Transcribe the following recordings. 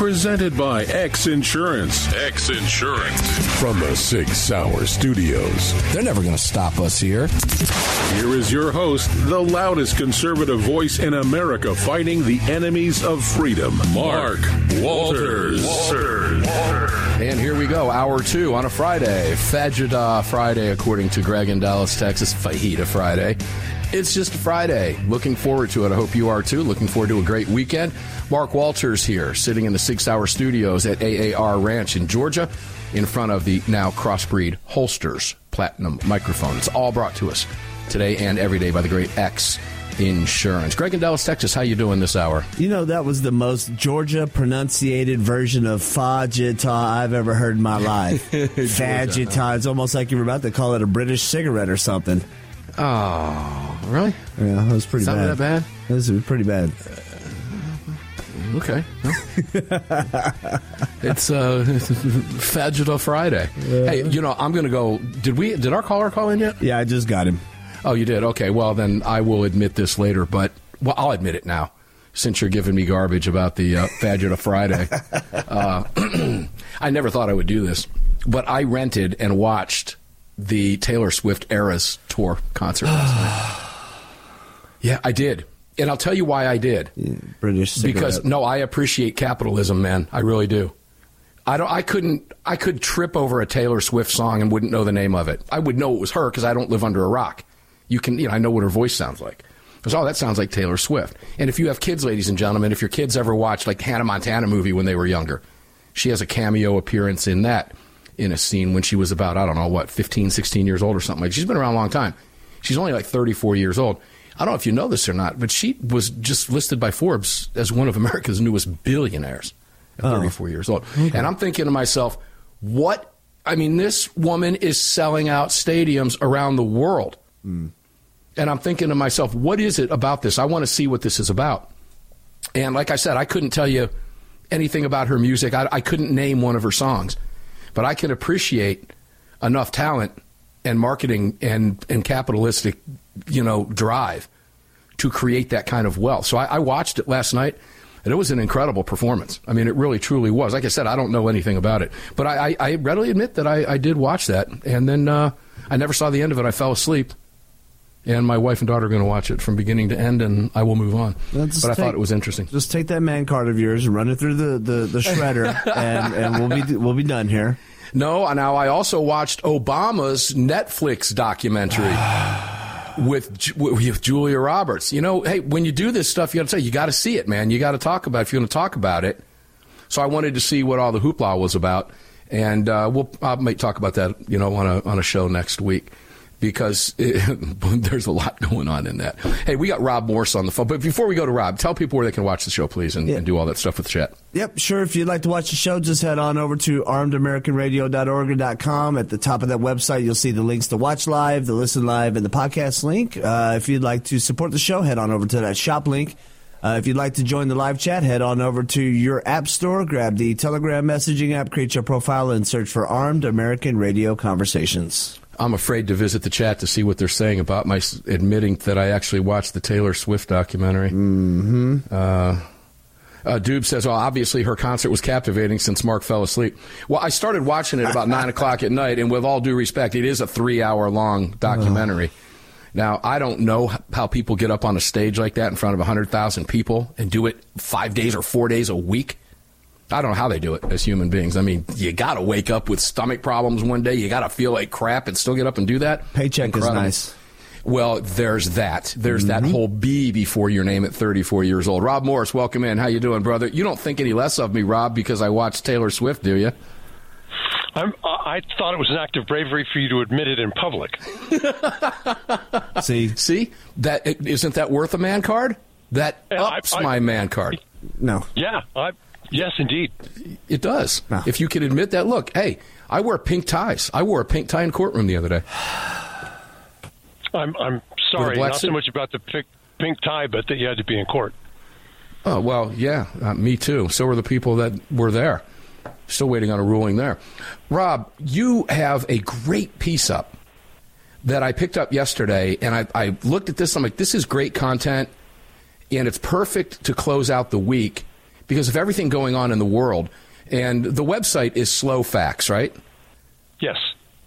Presented by X Insurance. X Insurance. From the Sig Sauer Studios. They're never going to stop us here. Here is your host, the loudest conservative voice in America fighting the enemies of freedom, Mark Walters. Walters. And here we go, hour two on a Friday. Fajita Friday, according to Greg in Dallas, Texas. Fajita Friday. It's just Friday. Looking forward to it. I hope you are too. Looking forward to a great weekend. Mark Walters here, sitting in the Sig Sauer Studios at AAR Ranch in Georgia, in front of the now crossbreed Holsters Platinum microphone. It's all brought to us today and every day by the great X Insurance. Greg in Dallas, Texas, how you doing this hour? You know, that was the most Georgia pronunciated version of Fajita I've ever heard in my life. Fajita. It's almost like you were about to call it a British cigarette or something. Oh, really? Yeah, that was pretty Sounded bad. that bad? That was pretty bad. Okay. it's uh, Fajita Friday. Hey, you know, I'm going to go. Did we? Did our caller call in yet? Yeah, I just got him. Oh, you did. Okay. Well, then I will admit this later, but well, I'll admit it now, since you're giving me garbage about the uh, Fajita Friday. Uh, I never thought I would do this, but I rented and watched the Taylor Swift Eras tour concert. Yeah, I did. And I'll tell you why I did. British cigarette. Because no, I appreciate capitalism, man. I really do. I don't. I couldn't. I could trip over a Taylor Swift song and wouldn't know the name of it. I would know it was her because I don't live under a rock. You can. You know, I know what her voice sounds like. Because oh, that sounds like Taylor Swift. And if you have kids, ladies and gentlemen, if your kids ever watched like Hannah Montana movie when they were younger, she has a cameo appearance in that in a scene when she was about I don't know what 15, 16 years old or something like. She's been around a long time. She's only like 34 years old. I don't know if you know this or not, but she was just listed by Forbes as one of America's newest billionaires at 34 years old. And I'm thinking to myself, what? I mean, this woman is selling out stadiums around the world. Hmm. And I'm thinking to myself, what is it about this? I want to see what this is about. And like I said, I couldn't tell you anything about her music. I, I couldn't name one of her songs, but I can appreciate enough talent and marketing and, and capitalistic, you know, drive to create that kind of wealth. So I, I watched it last night, and it was an incredible performance. I mean, it really, truly was. Like I said, I don't know anything about it, but I, I, I readily admit that I, I did watch that, and then uh, I never saw the end of it. I fell asleep. And my wife and daughter are going to watch it from beginning to end, and I will move on. But I thought it was interesting. Just take that man card of yours and run it through the, the, the shredder, and, and we'll be we'll be done here. No, now I also watched Obama's Netflix documentary with with Julia Roberts. You know, hey, when you do this stuff, you got to say you got to see it, man. You got to talk about it if you're going to talk about it. So I wanted to see what all the hoopla was about, and uh, we'll I might talk about that, you know, on a on a show next week. Because there's a lot going on in that. Hey, we got Rob Morse on the phone. But before we go to Rob, tell people where they can watch the show, please, and, Yeah. and do all that stuff with chat. Yep, sure. If you'd like to watch the show, just head on over to armedamericanradio.org.com. At the top of that website, you'll see the links to watch live, the listen live, and the podcast link. Uh, if you'd like to support the show, head on over to that shop link. Uh, if you'd like to join the live chat, head on over to your app store, grab the Telegram messaging app, create your profile, and search for Armed American Radio Conversations. I'm afraid to visit the chat to see what they're saying about my admitting that I actually watched the Taylor Swift documentary. Mm-hmm. Uh, uh, Doob says, "Well, obviously her concert was captivating since Mark fell asleep." Well, I started watching it about nine o'clock at night, and with all due respect, it is a three-hour-long documentary. Now, I don't know how people get up on a stage like that in front of hundred thousand people and do it five days or four days a week. I don't know how they do it as human beings. I mean, you got to wake up with stomach problems one day. You got to feel like crap and still get up and do that. Paycheck Incredible. is nice. Well, there's that. There's that mm-hmm. whole B before your name at 34 years old. Rob Morse, welcome in. How you doing, brother? You don't think any less of me, Rob, because I watched Taylor Swift, do you? I'm, I thought it was an act of bravery for you to admit it in public. See, See that isn't that worth a man card? That Yeah, I- ups I- my man card. no. Yeah, I, yes, indeed. It does. No. If you can admit that, look, hey, I wear pink ties. I wore a pink tie in courtroom the other day. I'm, I'm sorry, not suit? so much about the pink, pink tie, but that you had to be in court. Oh well, yeah, uh, me too. So were the people that were there. Still waiting on a ruling there. Rob, you have a great piece up that I picked up yesterday, and I, I looked at this. I'm like, this is great content, and it's perfect to close out the week because of everything going on in the world. And the website is Slow Facts, right? Yes.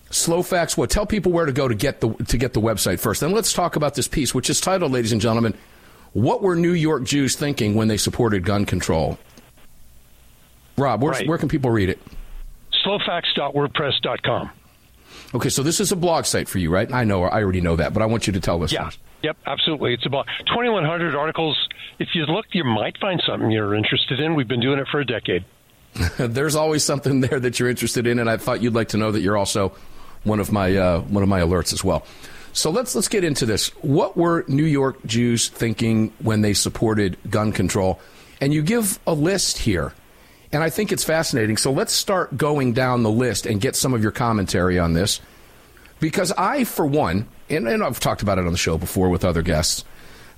Slow Facts. What? Tell people where to go to get the to get the website first. Then let's talk about this piece, which is titled, ladies and gentlemen, "What Were New York Jews Thinking When They Supported Gun Control?" Rob, where's, Right. where can people read it? Slowfacts.wordpress.com. Okay, so this is a blog site for you, right? I know, I already know that, but I want you to tell us. Yeah. Yep, absolutely. It's about 2,100 articles. If you look, you might find something you're interested in. We've been doing it for a decade. There's always something there that you're interested in, and I thought you'd like to know that you're also one of my uh, one of my alerts as well. So let's let's get into this. What were New York Jews thinking when they supported gun control? And you give a list here, and I think it's fascinating. So let's start going down the list and get some of your commentary on this, because I, for one, and, and I've talked about it on the show before with other guests,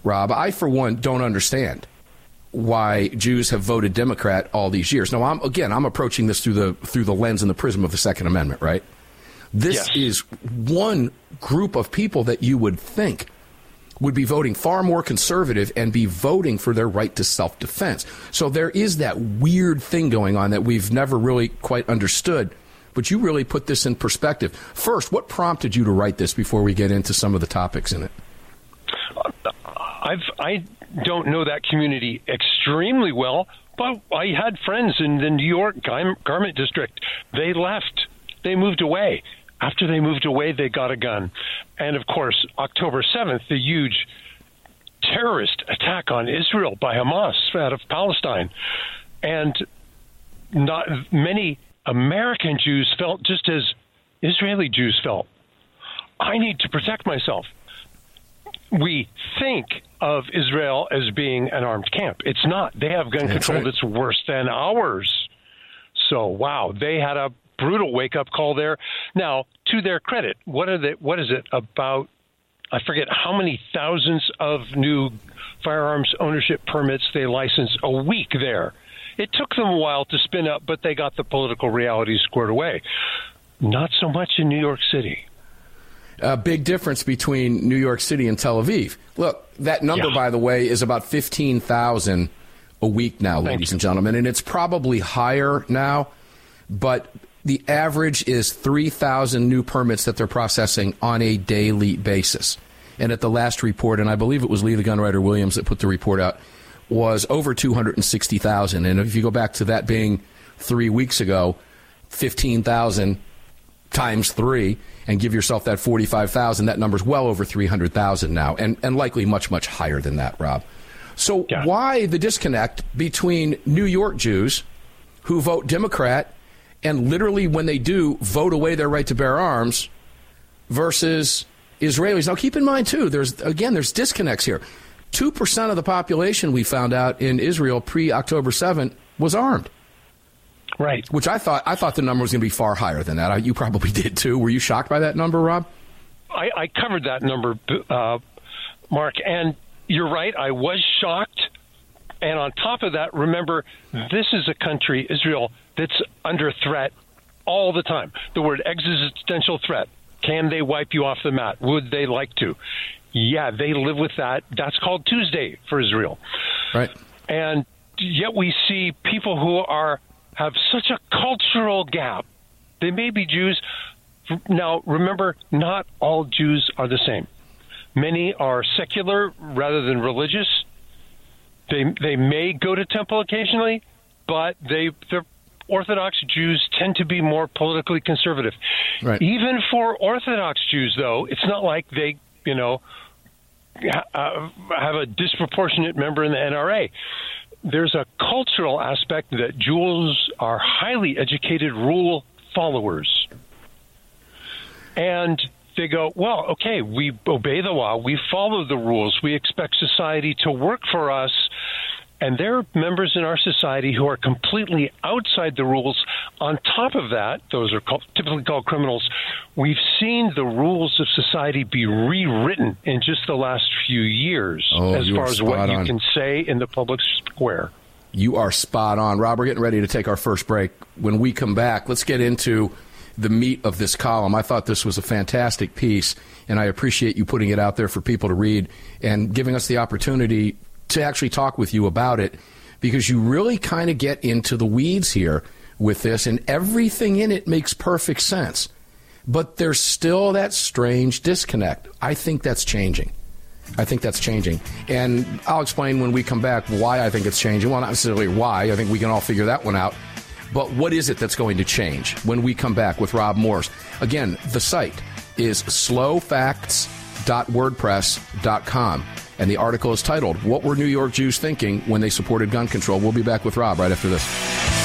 Rob. I, for one, don't understand why Jews have voted Democrat all these years. Now, I'm again, I'm approaching this through the through the lens and the prism of the Second Amendment, right? This Yes. is one group of people that you would think would be voting far more conservative and be voting for their right to self defense. So there is that weird thing going on that we've never really quite understood. But you really put this in perspective. First, what prompted you to write this before we get into some of the topics in it? I've I don't know that community extremely well, but I had friends in the New York garment district. They left. They moved away. After they moved away, they got a gun. And of course, October 7th, the huge terrorist attack on Israel by Hamas out of Palestine. And not many American Jews felt just as Israeli Jews felt. I need to protect myself we think of Israel as being an armed camp. It's not. They have gun That's control right. that's worse than ours. So, wow, they had a brutal wake up call there. Now, to their credit, what are they, what is it about I forget how many thousands of new firearms ownership permits they license a week there. It took them a while to spin up, but they got the political realities squared away. Not so much in New York City. a big difference between New York City and Tel Aviv. Look, that number, Yeah. by the way, is about 15,000 a week now, ladies you. and gentlemen, and it's probably higher now, but the average is 3,000 new permits that they're processing on a daily basis. And at the last report, and I believe it was Lee the Gunwriter Williams that put the report out, was over 260,000. And if you go back to that being three weeks ago, 15,000 times three and give yourself that 45,000, that number's well over 300,000 now, and, and likely much, much higher than that, Rob. So, Yeah. why the disconnect between New York Jews who vote Democrat and literally, when they do, vote away their right to bear arms versus Israelis? Now, keep in mind, too, there's, again, there's disconnects here. 2% of the population we found out in Israel pre October 7th was armed Right. which I thought I thought the number was going to be far higher than that. I, you probably did too. Were you shocked by that number, Rob? I, I covered that number, uh, Mark, and you're right. I was shocked. And on top of that, remember, this is a country, Israel, that's under threat all the time. The word existential threat. Can they wipe you off the mat? Would they like to? Yeah, they live with that. That's called Tuesday for Israel. Right. And yet we see people who are have such a cultural gap. They may be Jews. Now, remember, not all Jews are the same. Many are secular rather than religious. They they may go to temple occasionally, but they the Orthodox Jews tend to be more politically conservative. Right. Even for Orthodox Jews, though, it's not like they you know uh, have a disproportionate member in the NRA. There's a cultural aspect that Jews are highly educated, rule followers. And they go, well, okay, we obey the law, we follow the rules, we expect society to work for us. And there are members in our society who are completely outside the rules. On top of that, those are called, typically called criminals. We've seen the rules of society be rewritten in just the last few years Oh, as far as what spot you can say in the public square. You are spot on. Rob, we're getting ready to take our first break. When we come back, let's get into the meat of this column. I thought this was a fantastic piece, and I appreciate you putting it out there for people to read and giving us the opportunity to actually talk with you about it because you really kind of get into the weeds here with this, and everything in it makes perfect sense. But there's still that strange disconnect. I think that's changing. I think that's changing. And I'll explain when we come back why I think it's changing. Well, not necessarily why. I think we can all figure that one out. But what is it that's going to change when we come back with Rob Morse? Again, the site is slowfacts.wordpress.com. And the article is titled, What Were New York Jews Thinking When They Supported Gun Control? We'll be back with Rob right after this.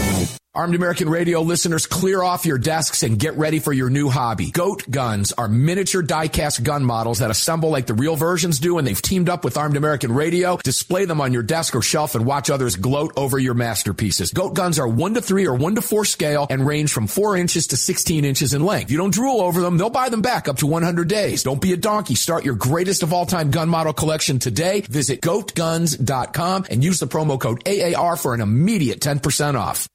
Armed American Radio listeners, clear off your desks and get ready for your new hobby. Goat guns are miniature die-cast gun models that assemble like the real versions do, and they've teamed up with Armed American Radio. Display them on your desk or shelf and watch others gloat over your masterpieces. Goat guns are one to three or one to four scale and range from four inches to 16 inches in length. If You don't drool over them, they'll buy them back up to 100 days. Don't be a donkey. Start your greatest of all time gun model collection today. Visit goatguns.com and use the promo code AAR for an immediate 10% off.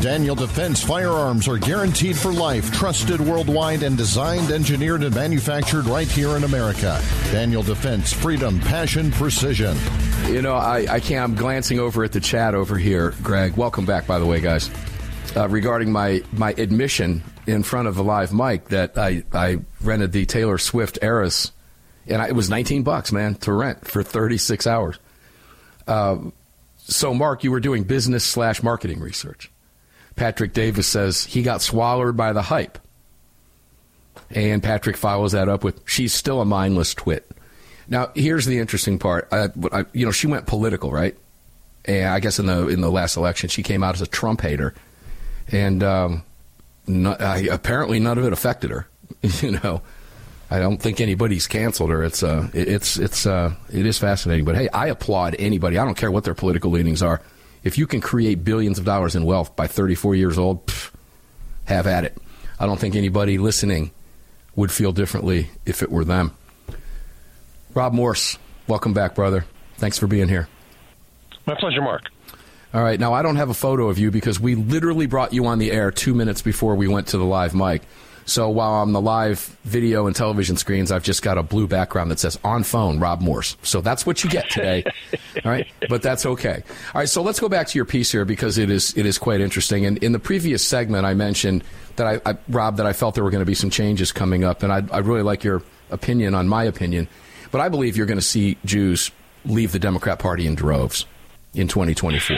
Daniel Defense firearms are guaranteed for life, trusted worldwide, and designed, engineered, and manufactured right here in America. Daniel Defense, freedom, passion, precision. You know, I, I can't. I'm glancing over at the chat over here, Greg. Welcome back, by the way, guys. Uh, regarding my, my admission in front of a live mic that I, I rented the Taylor Swift Eras, and I, it was 19 bucks, man, to rent for 36 hours. Uh, so, Mark, you were doing business slash marketing research. Patrick Davis says he got swallowed by the hype. And Patrick follows that up with, she's still a mindless twit. Now, here's the interesting part. I, I, you know, she went political, right? And I guess in the in the last election, she came out as a Trump hater, and um, not, apparently none of it affected her. you know, I don't think anybody's canceled her. It's uh, it's it's uh, it is fascinating. But hey, I applaud anybody. I don't care what their political leanings are if you can create billions of dollars in wealth by 34 years old, pff, have at it. I don't think anybody listening would feel differently if it were them. Rob Morse, welcome back, brother. Thanks for being here. My pleasure, Mark. All right. Now, I don't have a photo of you because we literally brought you on the air two minutes before we went to the live mic. So while I'm on the live video and television screens, I've just got a blue background that says on phone, Rob Morse. So that's what you get today. All right. But that's okay. All right. So let's go back to your piece here because it is, it is quite interesting. And in the previous segment, I mentioned that I, I Rob, that I felt there were going to be some changes coming up. And I'd, I'd really like your opinion on my opinion. But I believe you're going to see Jews leave the Democrat Party in droves in 2024.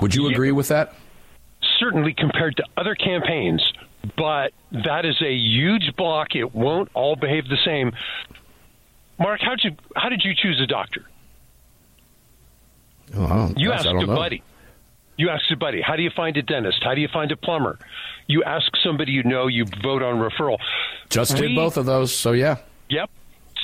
Would you agree with that? Certainly, compared to other campaigns, but that is a huge block. It won't all behave the same. Mark, how did you how did you choose a doctor? Oh, you asked a buddy. You asked a buddy. How do you find a dentist? How do you find a plumber? You ask somebody you know. You vote on referral. Just we, did both of those. So yeah. Yep.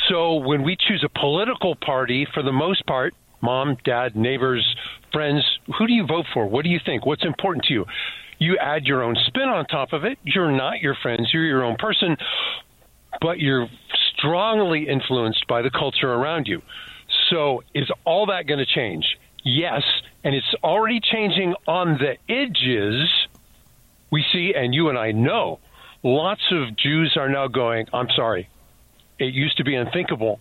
So when we choose a political party, for the most part, mom, dad, neighbors, friends, who do you vote for? What do you think? What's important to you? You add your own spin on top of it. You're not your friends, you're your own person, but you're strongly influenced by the culture around you. So, is all that going to change? Yes, and it's already changing on the edges. We see, and you and I know, lots of Jews are now going, I'm sorry, it used to be unthinkable.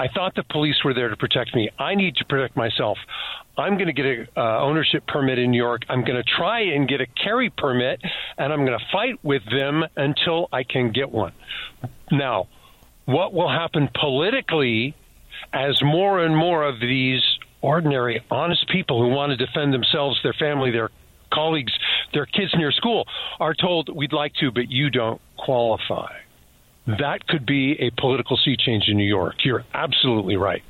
I thought the police were there to protect me. I need to protect myself. I'm going to get a uh, ownership permit in New York. I'm going to try and get a carry permit, and I'm going to fight with them until I can get one. Now, what will happen politically as more and more of these ordinary, honest people who want to defend themselves, their family, their colleagues, their kids your school are told, we'd like to, but you don't qualify. That could be a political sea change in New York. You're absolutely right.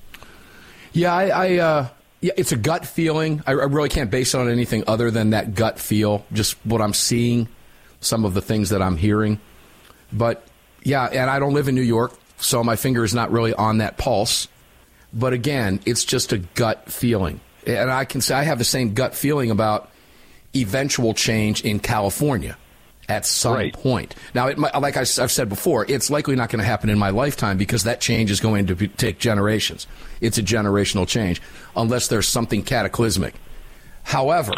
Yeah, I, I uh, yeah, it's a gut feeling. I, I, really can't base it on anything other than that gut feel, just what I'm seeing, some of the things that I'm hearing. But yeah, and I don't live in New York, so my finger is not really on that pulse. But again, it's just a gut feeling. And I can say I have the same gut feeling about eventual change in California at some right. point. Now, it, like I've said before, it's likely not going to happen in my lifetime because that change is going to be, take generations. It's a generational change, unless there's something cataclysmic. However,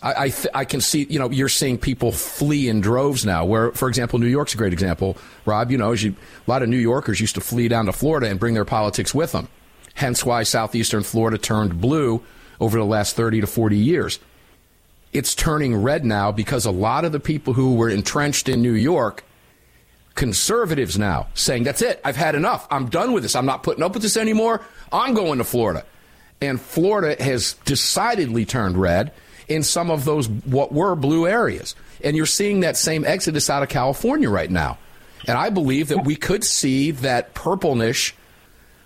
I, I, th- I, can see, you know, you're seeing people flee in droves now. Where, for example, New York's a great example. Rob, you know, you, a lot of New Yorkers used to flee down to Florida and bring their politics with them. Hence why southeastern Florida turned blue over the last 30 to 40 years it's turning red now because a lot of the people who were entrenched in New York, conservatives now, saying, That's it. I've had enough. I'm done with this. I'm not putting up with this anymore. I'm going to Florida. And Florida has decidedly turned red. in some of those what were blue areas. And you're seeing that same exodus out of California right now. And I believe that we could see that purplish,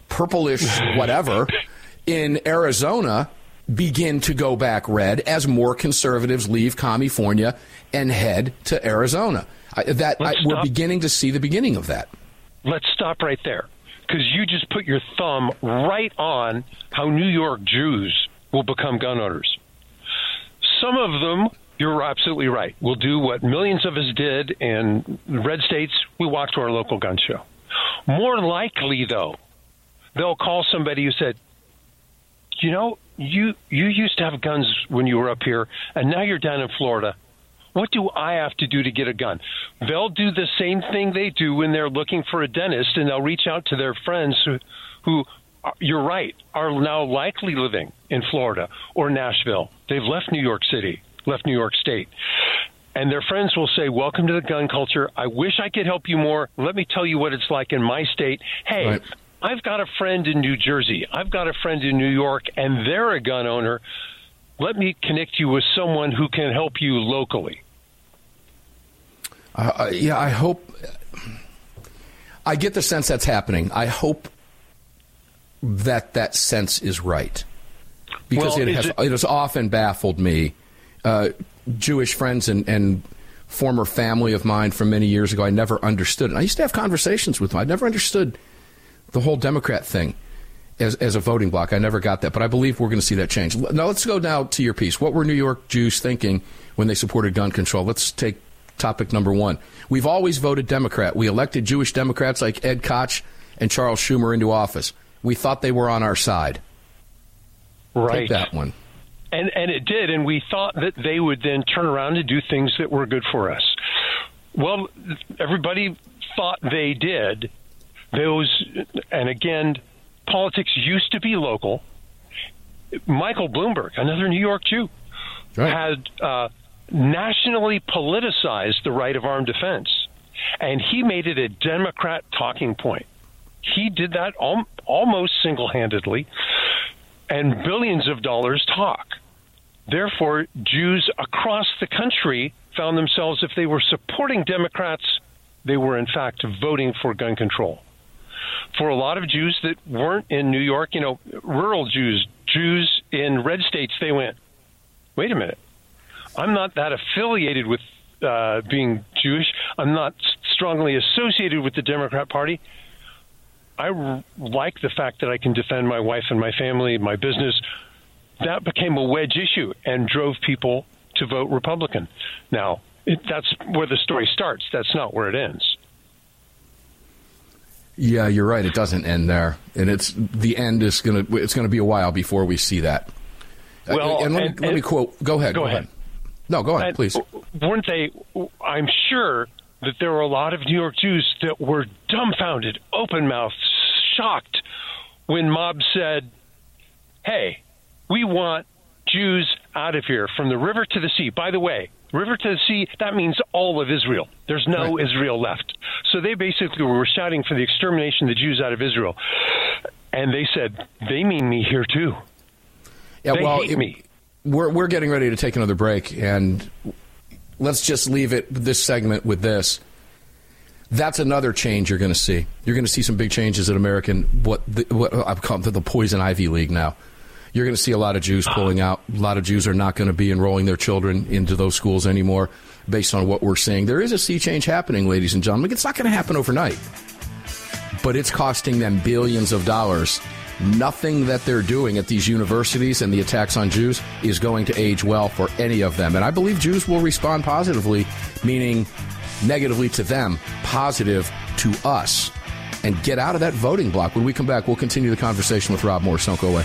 purplish whatever in Arizona begin to go back red as more conservatives leave California and head to Arizona. I, that I, we're beginning to see the beginning of that. Let's stop right there because you just put your thumb right on how New York Jews will become gun owners. Some of them, you're absolutely right, will do what millions of us did in red states. We walk to our local gun show. More likely, though, they'll call somebody who said, "You know, you you used to have guns when you were up here, and now you're down in Florida." What do I have to do to get a gun? They'll do the same thing they do when they're looking for a dentist, and they'll reach out to their friends who, who you're right, are now likely living in Florida or Nashville. They've left New York City, left New York State. And their friends will say, Welcome to the gun culture. I wish I could help you more. Let me tell you what it's like in my state. Hey, right. I've got a friend in New Jersey. I've got a friend in New York, and they're a gun owner. Let me connect you with someone who can help you locally. Uh, yeah, I hope. I get the sense that's happening. I hope that that sense is right because well, it has it, it, has often baffled me. Uh, Jewish friends and, and former family of mine from many years ago, I never understood. And I used to have conversations with them. I never understood the whole Democrat thing as, as a voting block. I never got that, but I believe we're going to see that change. Now let's go now to your piece. What were New York Jews thinking when they supported gun control? Let's take topic number one. We've always voted Democrat. We elected Jewish Democrats like Ed Koch and Charles Schumer into office. We thought they were on our side. Right. Take that one. And and it did, and we thought that they would then turn around and do things that were good for us. Well, everybody thought they did. Those, and again, politics used to be local. Michael Bloomberg, another New York Jew, right. had uh, nationally politicized the right of armed defense, and he made it a Democrat talking point. He did that al- almost single handedly, and billions of dollars talk. Therefore, Jews across the country found themselves, if they were supporting Democrats, they were in fact voting for gun control. For a lot of Jews that weren't in New York, you know, rural Jews, Jews in red states, they went, wait a minute, I'm not that affiliated with uh, being Jewish. I'm not strongly associated with the Democrat Party. I r- like the fact that I can defend my wife and my family, my business. That became a wedge issue and drove people to vote Republican. Now, it, that's where the story starts. That's not where it ends. Yeah, you're right. It doesn't end there, and it's the end is gonna. It's gonna be a while before we see that. Well, uh, and let, and, me, let me quote. Go ahead. Go, go ahead. ahead. No, go ahead, please. Weren't they? I'm sure that there were a lot of New York Jews that were dumbfounded, open mouthed, shocked when Mob said, "Hey, we want Jews out of here from the river to the sea." By the way, river to the sea that means all of Israel. There's no right. Israel left. So they basically were shouting for the extermination of the Jews out of Israel, and they said they mean me here too. Yeah, they well, hate it, me we're we're getting ready to take another break, and let's just leave it this segment with this. That's another change you're going to see. You're going to see some big changes in American what the, what I've called the poison ivy league now. You're going to see a lot of Jews pulling out. A lot of Jews are not going to be enrolling their children into those schools anymore, based on what we're seeing. There is a sea change happening, ladies and gentlemen. It's not going to happen overnight, but it's costing them billions of dollars nothing that they're doing at these universities and the attacks on Jews is going to age well for any of them. And I believe Jews will respond positively, meaning negatively to them, positive to us, and get out of that voting block. When we come back, we'll continue the conversation with Rob Morse. Don't go away.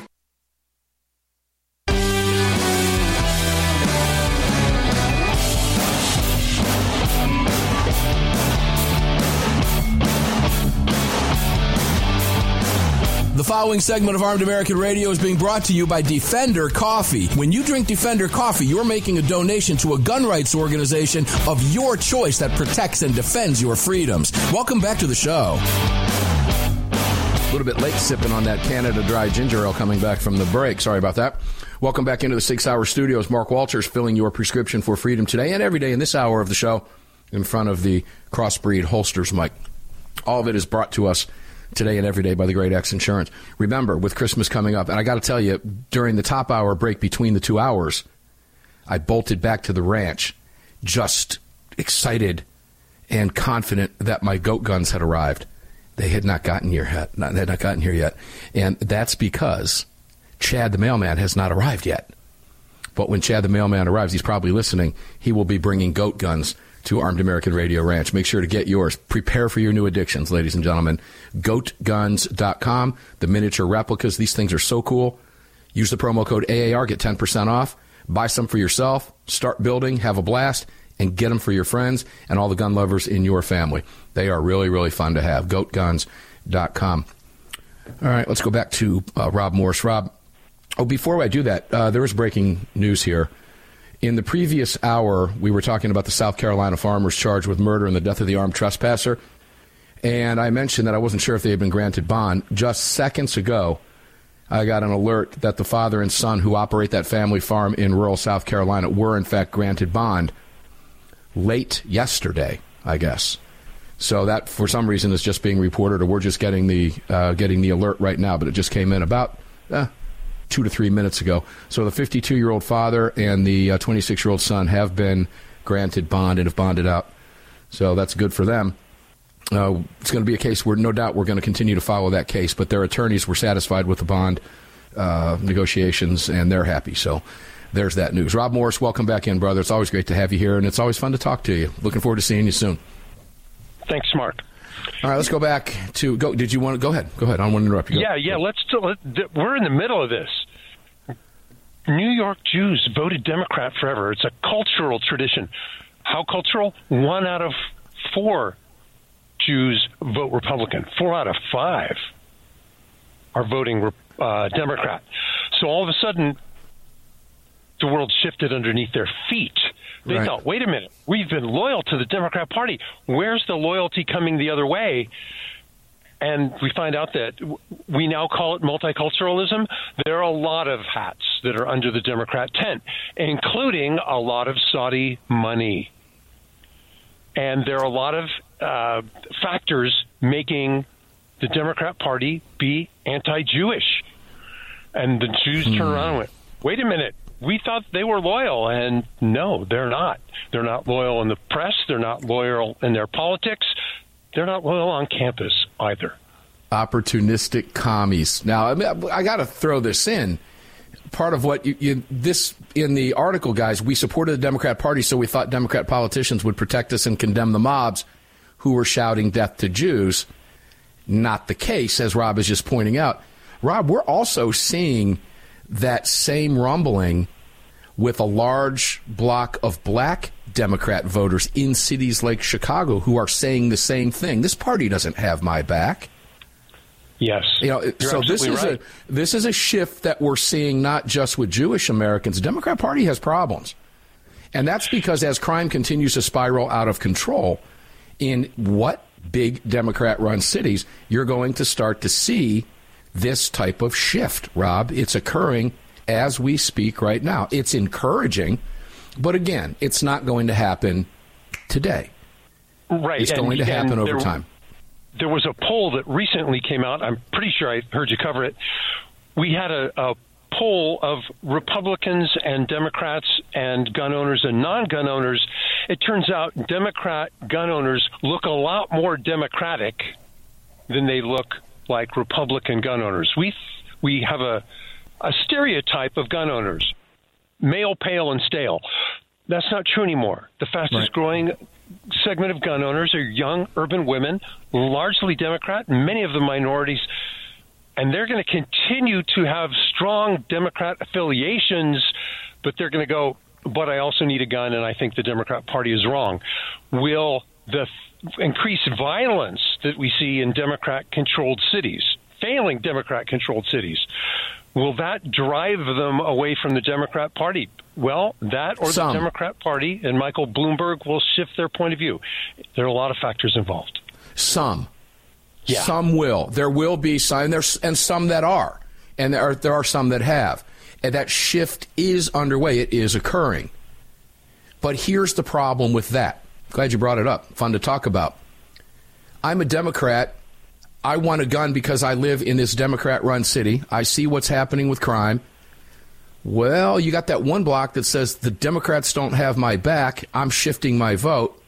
The following segment of Armed American Radio is being brought to you by Defender Coffee. When you drink Defender Coffee, you're making a donation to a gun rights organization of your choice that protects and defends your freedoms. Welcome back to the show. A little bit late sipping on that Canada Dry Ginger Ale coming back from the break. Sorry about that. Welcome back into the Sig Sauer Studios. Mark Walters filling your prescription for freedom today and every day in this hour of the show in front of the Crossbreed Holsters mic. All of it is brought to us today and every day by the Great X Insurance. Remember, with Christmas coming up, and I got to tell you, during the top hour break between the two hours, I bolted back to the ranch, just excited and confident that my goat guns had arrived. They had not gotten here yet. Not, had not gotten here yet, and that's because Chad the mailman has not arrived yet. But when Chad the mailman arrives, he's probably listening. He will be bringing goat guns to Armed American Radio Ranch. Make sure to get yours. Prepare for your new addictions, ladies and gentlemen. Goatguns.com, the miniature replicas. These things are so cool. Use the promo code AAR, get 10% off. Buy some for yourself, start building, have a blast, and get them for your friends and all the gun lovers in your family. They are really, really fun to have. Goatguns.com. All right, let's go back to uh, Rob Morse. Rob, oh, before I do that, uh, there is breaking news here. In the previous hour, we were talking about the South Carolina farmers charged with murder and the death of the armed trespasser. And I mentioned that I wasn't sure if they had been granted bond. Just seconds ago, I got an alert that the father and son who operate that family farm in rural South Carolina were, in fact, granted bond late yesterday, I guess. So that, for some reason, is just being reported, or we're just getting the uh, getting the alert right now. But it just came in about uh, two to three minutes ago. So the 52 year old father and the 26 uh, year old son have been granted bond and have bonded out. So that's good for them. Uh, it's going to be a case where no doubt we're going to continue to follow that case, but their attorneys were satisfied with the bond uh, negotiations and they're happy. So there's that news. Rob Morse, welcome back in, brother. It's always great to have you here, and it's always fun to talk to you. Looking forward to seeing you soon. Thanks, Mark. All right, let's go back to go. Did you want to go ahead? Go ahead. I don't want to interrupt you. Go. Yeah, yeah. Let's. Let, we're in the middle of this. New York Jews voted Democrat forever. It's a cultural tradition. How cultural? One out of four Jews vote Republican. Four out of five are voting uh, Democrat. So all of a sudden, the world shifted underneath their feet. They right. thought, wait a minute, we've been loyal to the Democrat Party. Where's the loyalty coming the other way? And we find out that we now call it multiculturalism. There are a lot of hats that are under the Democrat tent, including a lot of Saudi money. And there are a lot of uh, factors making the Democrat Party be anti Jewish. And the Jews hmm. turn around and went, wait a minute, we thought they were loyal, and no, they're not. They're not loyal in the press. They're not loyal in their politics. They're not loyal on campus either. Opportunistic commies. Now, I, mean, I got to throw this in. Part of what you, you, this in the article, guys, we supported the Democrat Party, so we thought Democrat politicians would protect us and condemn the mobs who were shouting death to Jews. Not the case, as Rob is just pointing out. Rob, we're also seeing that same rumbling with a large block of black Democrat voters in cities like Chicago who are saying the same thing. This party doesn't have my back. Yes. You know, You're so this is right. a this is a shift that we're seeing not just with Jewish Americans. The Democrat Party has problems. And that's because as crime continues to spiral out of control in what big Democrat run cities, you're going to start to see this type of shift, Rob. It's occurring as we speak right now. It's encouraging, but again, it's not going to happen today. Right. It's and, going to happen over there, time. There was a poll that recently came out. I'm pretty sure I heard you cover it. We had a, a poll of Republicans and Democrats and gun owners and non gun owners. It turns out Democrat gun owners look a lot more Democratic than they look like Republican gun owners. We we have a a stereotype of gun owners, male, pale, and stale. That's not true anymore. The fastest right. growing segment of gun owners are young urban women, largely Democrat, many of them minorities, and they're going to continue to have strong Democrat affiliations, but they're going to go, but I also need a gun, and I think the Democrat Party is wrong. Will the increased violence that we see in Democrat controlled cities, failing Democrat controlled cities, will that drive them away from the Democrat Party? Well, that or Some. the Democrat Party and Michael Bloomberg will shift their point of view. There are a lot of factors involved. Some. Yeah. Some will. There will be some, and, there's, and some that are. And there are, there are some that have. And that shift is underway. It is occurring. But here's the problem with that Glad you brought it up. Fun to talk about. I'm a Democrat. I want a gun because I live in this Democrat run city. I see what's happening with crime. Well, you got that one block that says the Democrats don't have my back. I'm shifting my vote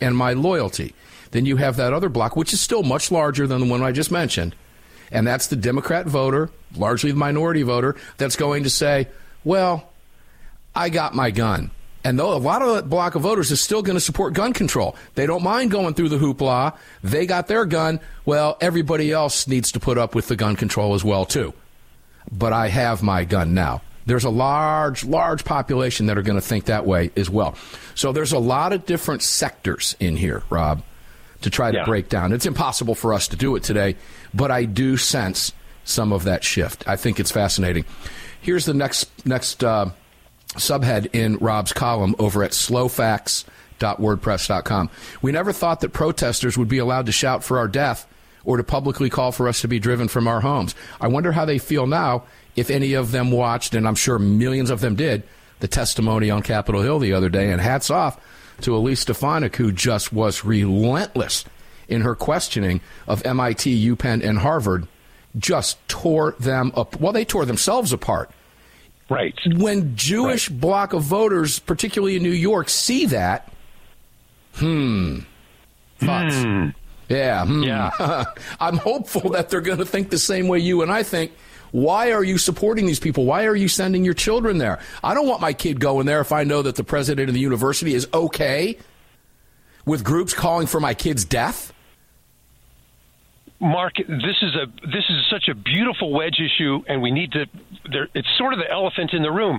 and my loyalty. Then you have that other block, which is still much larger than the one I just mentioned, And that's the Democrat voter, largely the minority voter, that's going to say, well, I got my gun. And though a lot of that block of voters is still going to support gun control, they don't mind going through the hoopla. They got their gun. Well, everybody else needs to put up with the gun control as well too. But I have my gun now. There's a large, large population that are going to think that way as well. So there's a lot of different sectors in here, Rob, to try to Yeah. break down. It's impossible for us to do it today, but I do sense some of that shift. I think it's fascinating. Here's the next next uh, subhead in Rob's column over at slowfacts.wordpress.com. We never thought that protesters would be allowed to shout for our death or to publicly call for us to be driven from our homes. I wonder how they feel now if any of them watched, and I'm sure millions of them did, the testimony on Capitol Hill the other day. And hats off to Elise Stefanik, who just was relentless in her questioning of MIT, UPenn, and Harvard, just tore them up. Well, they tore themselves apart. Right. When Jewish bloc of voters, particularly in New York, see that, hmm, thoughts? Yeah, hmm. Yeah. I'm hopeful that they're going to think the same way you and I think. Why are you supporting these people? Why are you sending your children there? I don't want my kid going there if I know Mark, this is a this is such a beautiful wedge issue, and we need to. There, it's sort of the elephant in the room.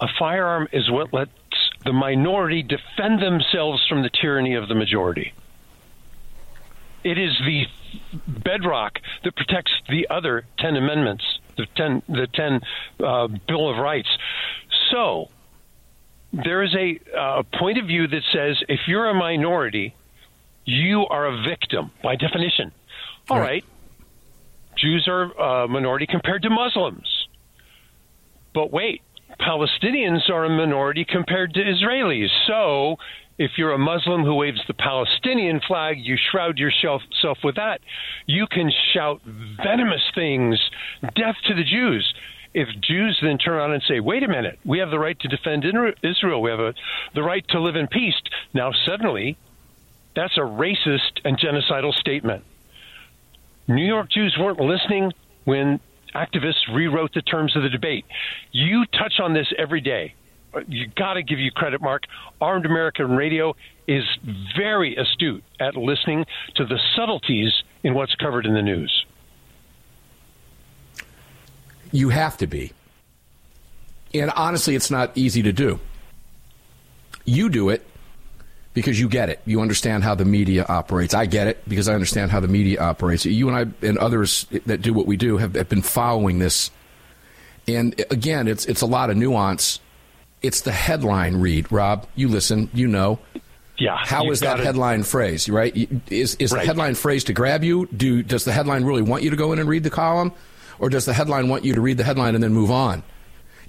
A firearm is what lets the minority defend themselves from the tyranny of the majority. It is the bedrock that protects the other ten amendments, the ten the ten uh, Bill of Rights. So there is a uh, point of view that says if you're a minority, you are a victim by definition. All Right. right. Jews are a minority compared to Muslims. But wait, Palestinians are a minority compared to Israelis. So if you're a Muslim who waves the Palestinian flag, you shroud yourself self with that. You can shout venomous things, death to the Jews. If Jews then turn around and say, wait a minute, we have the right to defend Israel, we have a, the right to live in peace, now suddenly that's a racist and genocidal statement. New York Jews weren't listening when activists rewrote the terms of the debate. You touch on this every day. You got to give you credit, Mark. Armed American Radio is very astute at listening to the subtleties in what's covered in the news. You have to be. And honestly, it's not easy to do. You do it because you get it. You understand how the media operates. I get it because I understand how the media operates. You and I and others that do what we do have, have been following this. And again, it's it's a lot of nuance. It's the headline read, Rob. You listen, you know. Yeah. How you've that headline phrase, right? Is is Right. the headline phrase to grab you? Do does the headline really want you to go in and read the column, or does the headline want you to read the headline and then move on?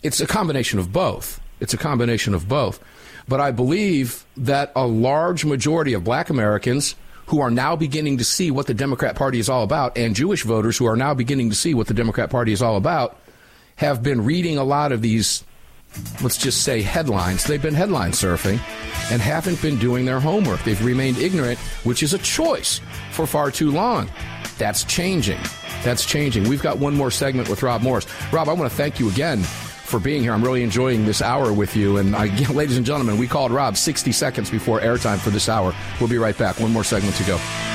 It's a combination of both. It's a combination of both. But I believe that a large majority of black Americans who are now beginning to see what the Democrat Party is all about, and Jewish voters who are now beginning to see what the Democrat Party is all about, have been reading a lot of these, let's just say, headlines. They've been headline surfing and haven't been doing their homework. They've remained ignorant, which is a choice for far too long. That's changing. That's changing. We've got one more segment with Rob Morse. Rob, I want to thank you again for being here. I'm really enjoying this hour with you. And I, ladies and gentlemen, we called Rob 60 seconds before airtime for this hour. We'll be right back. One more segment to go.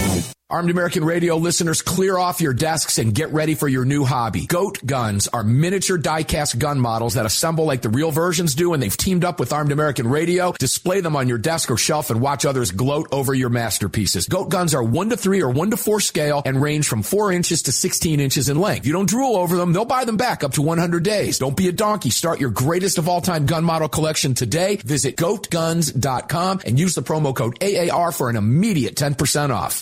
Armed American Radio listeners, clear off your desks and get ready for your new hobby. Goat Guns are miniature die-cast gun models that assemble like the real versions do, and they've teamed up with Armed American Radio. Display them on your desk or shelf and watch others gloat over your masterpieces. Goat Guns are 1 to 3 or 1 to 4 scale and range from 4 inches to 16 inches in length. If You don't drool over them, they'll buy them back up to 100 days. Don't be a donkey. Start your greatest of all time gun model collection today. Visit goatguns.com and use the promo code AAR for an immediate 10% off.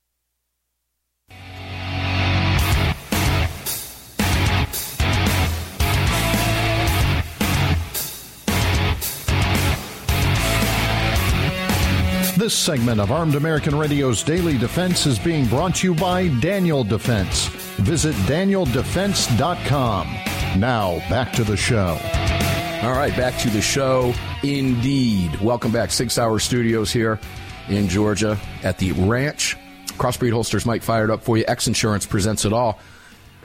This segment of Armed American Radio's Daily Defense is being brought to you by Daniel Defense. Visit danieldefense.com. Now, back to the show. All right, back to the show. Indeed. Welcome back. Sig Sauer Studios here in Georgia at the ranch. Crossbreed Holsters Mike fired up for you. X Insurance presents it all.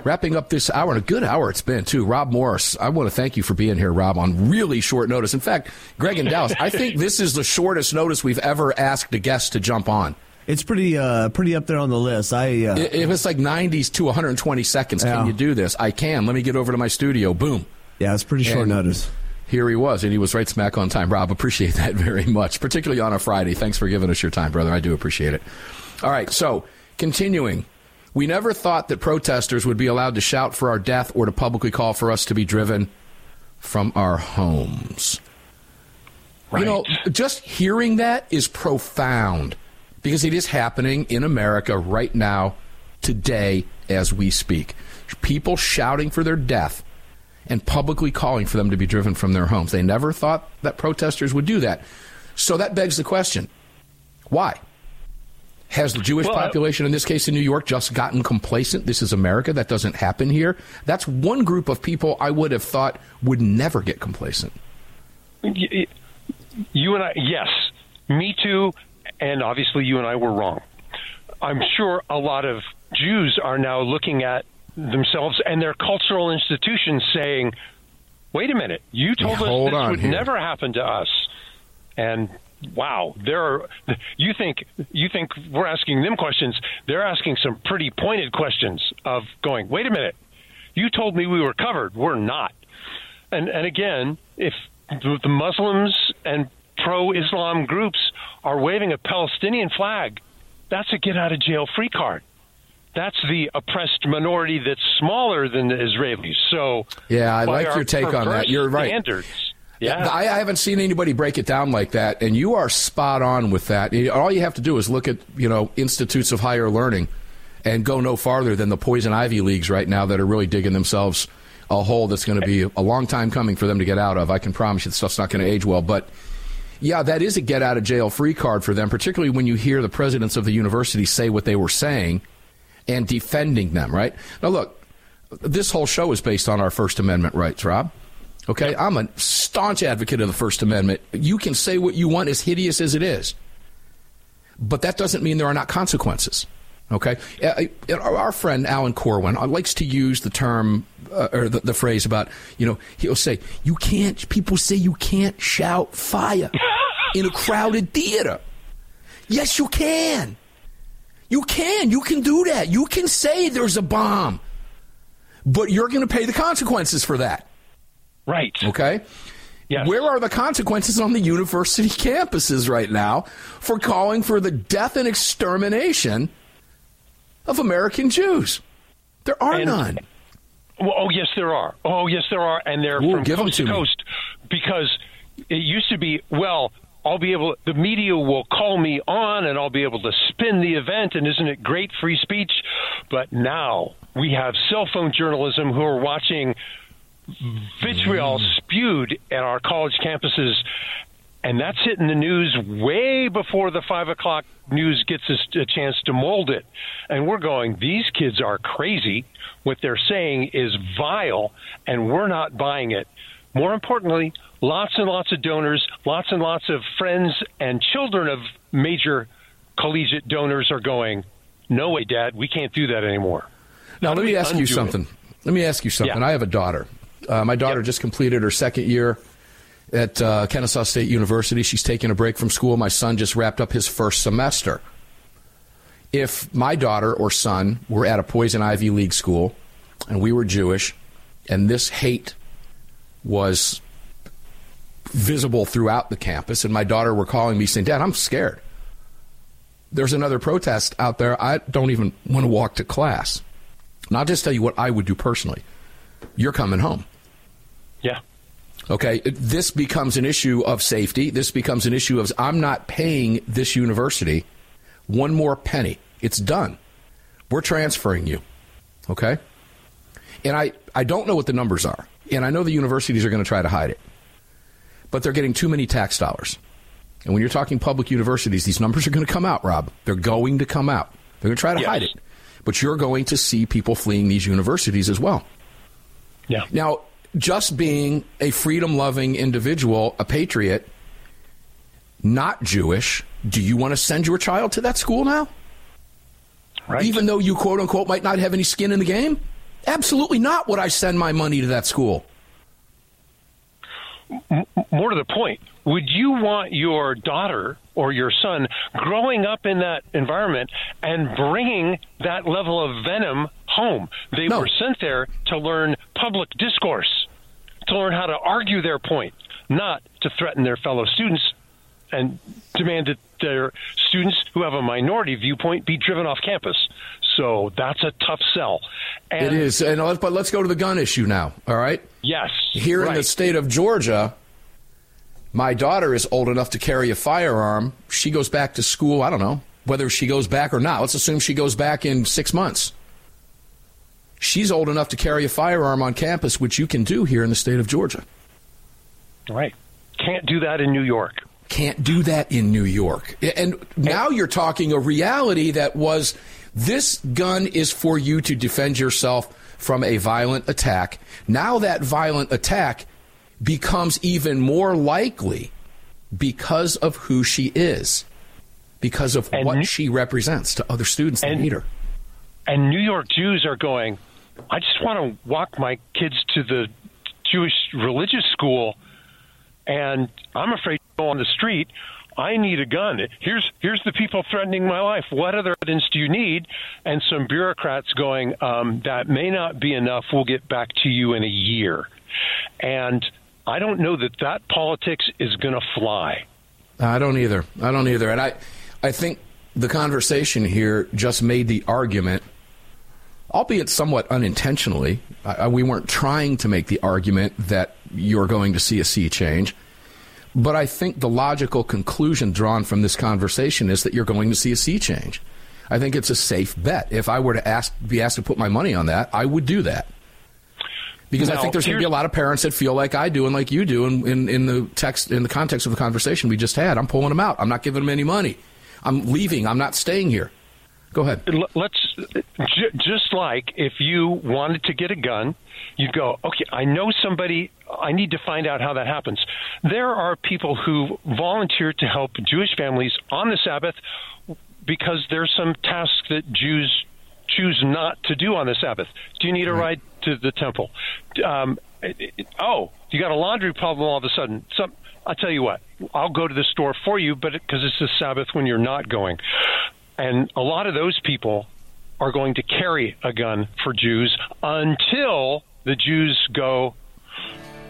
Wrapping up this hour, and a good hour it's been, too. Rob Morse, I want to thank you for being here, Rob, on really short notice. In fact, Greg and Dallas, I think this is the shortest notice we've ever asked a guest to jump on. It's pretty uh, pretty up there on the list. I uh, If it's like 90s to 120 seconds, Yeah. can you do this? I can. Let me get over to my studio. Boom. yeah, it's pretty short And notice. Here he was, and he was right smack on time. Rob, appreciate that very much, particularly on a Friday. Thanks for giving us your time, brother. I do appreciate it. All right, so continuing. We never thought that protesters would be allowed to shout for our death or to publicly call for us to be driven from our homes. Right. You know, just hearing that is profound because it is happening in America right now, today, as we speak. People shouting for their death and publicly calling for them to be driven from their homes. They never thought that protesters would do that. So that begs the question why? Has the Jewish Well, population, in this case in New York, just gotten complacent? This is America. That doesn't happen here. That's one group of people I would have thought would never get complacent. You and I, yes, me too, and obviously you and I were wrong. I'm sure a lot of Jews are now looking at themselves and their cultural institutions saying, wait a minute, you told Yeah, us this would here." never happen to us. And wow, there are you think you think we're asking them questions, they're asking some pretty pointed questions of going, wait a minute, you told me we were covered, we're not. And and again, if the Muslims and pro-Islam groups are waving a Palestinian flag, that's a get out of jail free card. That's the oppressed minority that's smaller than the Israelis. So Yeah, I like your take on that. You're right. Standards. Yeah. I, I haven't seen anybody break it down like that, and you are spot on with that. All you have to do is look at you know institutes of higher learning, and go no farther than the poison ivy leagues right now that are really digging themselves a hole that's going to be a long time coming for them to get out of. I can promise you, the stuff's not going to age well, but. Yeah, that is a get out of jail free card for them, particularly when you hear the presidents of the university say what they were saying and defending them, right? Now, look, this whole show is based on our First Amendment rights, Rob. Okay, I'm a staunch advocate of the First Amendment. You can say what you want, as hideous as it is, but that doesn't mean there are not consequences. Okay, Uh, uh, our friend Alan Korwin uh, likes to use the term uh, or the, the phrase about you know he'll say you can't. People say you can't shout fire in a crowded theater. Yes, you can. You can. You can do that. You can say there's a bomb, but you're going to pay the consequences for that. Right. Okay? Yes. Where are the consequences on the university campuses right now for calling for the death and extermination of American Jews? There are And- none. Well, oh yes, there are. Oh yes, there are, and they're Ooh, from coast to to me. coast. Because it used to be, well, I'll be able. The media will call me on, and I'll be able to spin the event. And isn't it great, free speech? But now we have cell phone journalism who are watching vitriol Mm. spewed at our college campuses. And that's hitting the news way before the five o'clock news gets us a chance to mold it. And we're going, these kids are crazy. What they're saying is vile, and we're not buying it. More importantly, lots and lots of donors, lots and lots of friends and children of major collegiate donors are going, no way, Dad, we can't do that anymore. Now, How let me ask you it? something. Let me ask you something. Yeah. I have a daughter. Uh, my daughter just completed her second year at uh, Kennesaw State University. She's taking a break from school. My son just wrapped up his first semester. If my daughter or son were at a Poison Ivy League school and we were Jewish and this hate was visible throughout the campus, and my daughter were calling me saying, Dad, I'm scared. There's another protest out there. I don't even want to walk to class. And I'll just tell you what I would do personally. You're coming home. Yeah. Okay, this becomes an issue of safety. This becomes an issue of I'm not paying this university one more penny. It's done. We're transferring you. Okay? And I, I don't know what the numbers are. And I know the universities are going to try to hide it. But they're getting too many tax dollars. And when you're talking public universities, these numbers are going to come out, Rob. They're going to come out. They're going to try to Yes. hide it. But you're going to see people fleeing these universities as well. Yeah. Now, just being a freedom loving individual, a patriot, not Jewish, do you want to send your child to that school now? Right. Even though you, quote unquote, might not have any skin in the game? Absolutely not would I send my money to that school. more to the point, would you want your daughter or your son growing up in that environment and bringing that level of venom home? They No. were sent there to learn public discourse, to learn how to argue their point, not to threaten their fellow students and demand that their students who have a minority viewpoint be driven off campus. So that's a tough sell. And It is. And let's, but let's go to the gun issue now, all right? Yes. Here in the state of Georgia, my daughter is old enough to carry a firearm. She goes back to school, I don't know, whether she goes back or not. Let's assume she goes back in six months. She's old enough to carry a firearm on campus, which you can do here in the state of Georgia. Right. Can't do that in New York. Can't do that in New York. And now you're talking a reality that was this gun is for you to defend yourself from a violent attack. Now that violent attack becomes even more likely because of who she is, because of And what she represents to other students that need her. And New York Jews are going, I just want to walk my kids to the Jewish religious school, and I'm afraid to go on the street. I need a gun. Here's here's the people threatening my life. What other evidence do you need? And some bureaucrats going, um, that may not be enough. We'll get back to you in a year. And I don't know that that politics is going to fly. I don't either. I don't either. And I, I think the conversation here just made the argument, albeit somewhat unintentionally. I, we weren't trying to make the argument that you're going to see a sea change. But I think the logical conclusion drawn from this conversation is that you're going to see a sea change. I think it's a safe bet. If I were to ask, be asked to put my money on that, I would do that. Because I think there's going to be a lot of parents that feel like I do and like you do in, in, in the text in the context of the conversation we just had. I'm pulling them out. I'm not giving them any money. I'm leaving. I'm not staying here. Go ahead. Let's j- just like if you wanted to get a gun, you'd go, okay, I know somebody. I need to find out how that happens. There are people who volunteer to help Jewish families on the Sabbath because there's some tasks that Jews choose not to do on the Sabbath. Do you need a ride to the temple? Um, it- it- oh, you got a laundry problem all of a sudden. Some, I'll tell you what, I'll go to the store for you, but because it's the Sabbath when you're not going. And a lot of those people are going to carry a gun for Jews until the Jews go,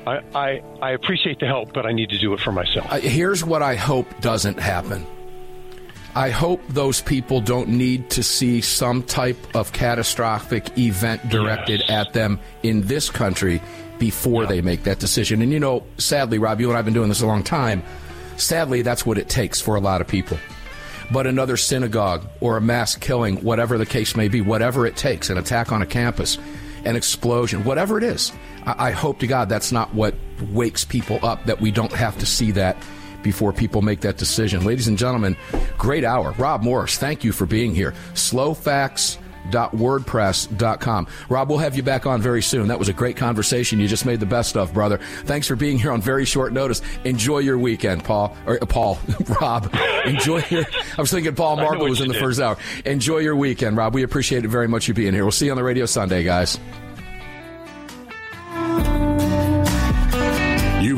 I, I, I appreciate the help, but I need to do it for myself. Here's what I hope doesn't happen. I hope those people don't need to see some type of catastrophic event directed Yes. at them in this country before they make that decision. And you know, sadly, Rob, you and I have been doing this a long time. Sadly, that's what it takes for a lot of people. But another synagogue or a mass killing, whatever the case may be, whatever it takes, an attack on a campus, an explosion, whatever it is, I, I hope to God that's not what wakes people up, that we don't have to see that before people make that decision. Ladies and gentlemen, great hour. Rob Morse, thank you for being here. Slowfacts.wordpress.com. Rob, we'll have you back on very soon. That was a great conversation you just made the best of, brother. Thanks for being here on very short notice. Enjoy your weekend, Paul. Or uh, Paul, Rob. Enjoy your. I was thinking Paul Markel was in the did. first hour. Enjoy your weekend, Rob. We appreciate it very much you being here. We'll see you on the radio Sunday, guys.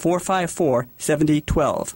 454 7012.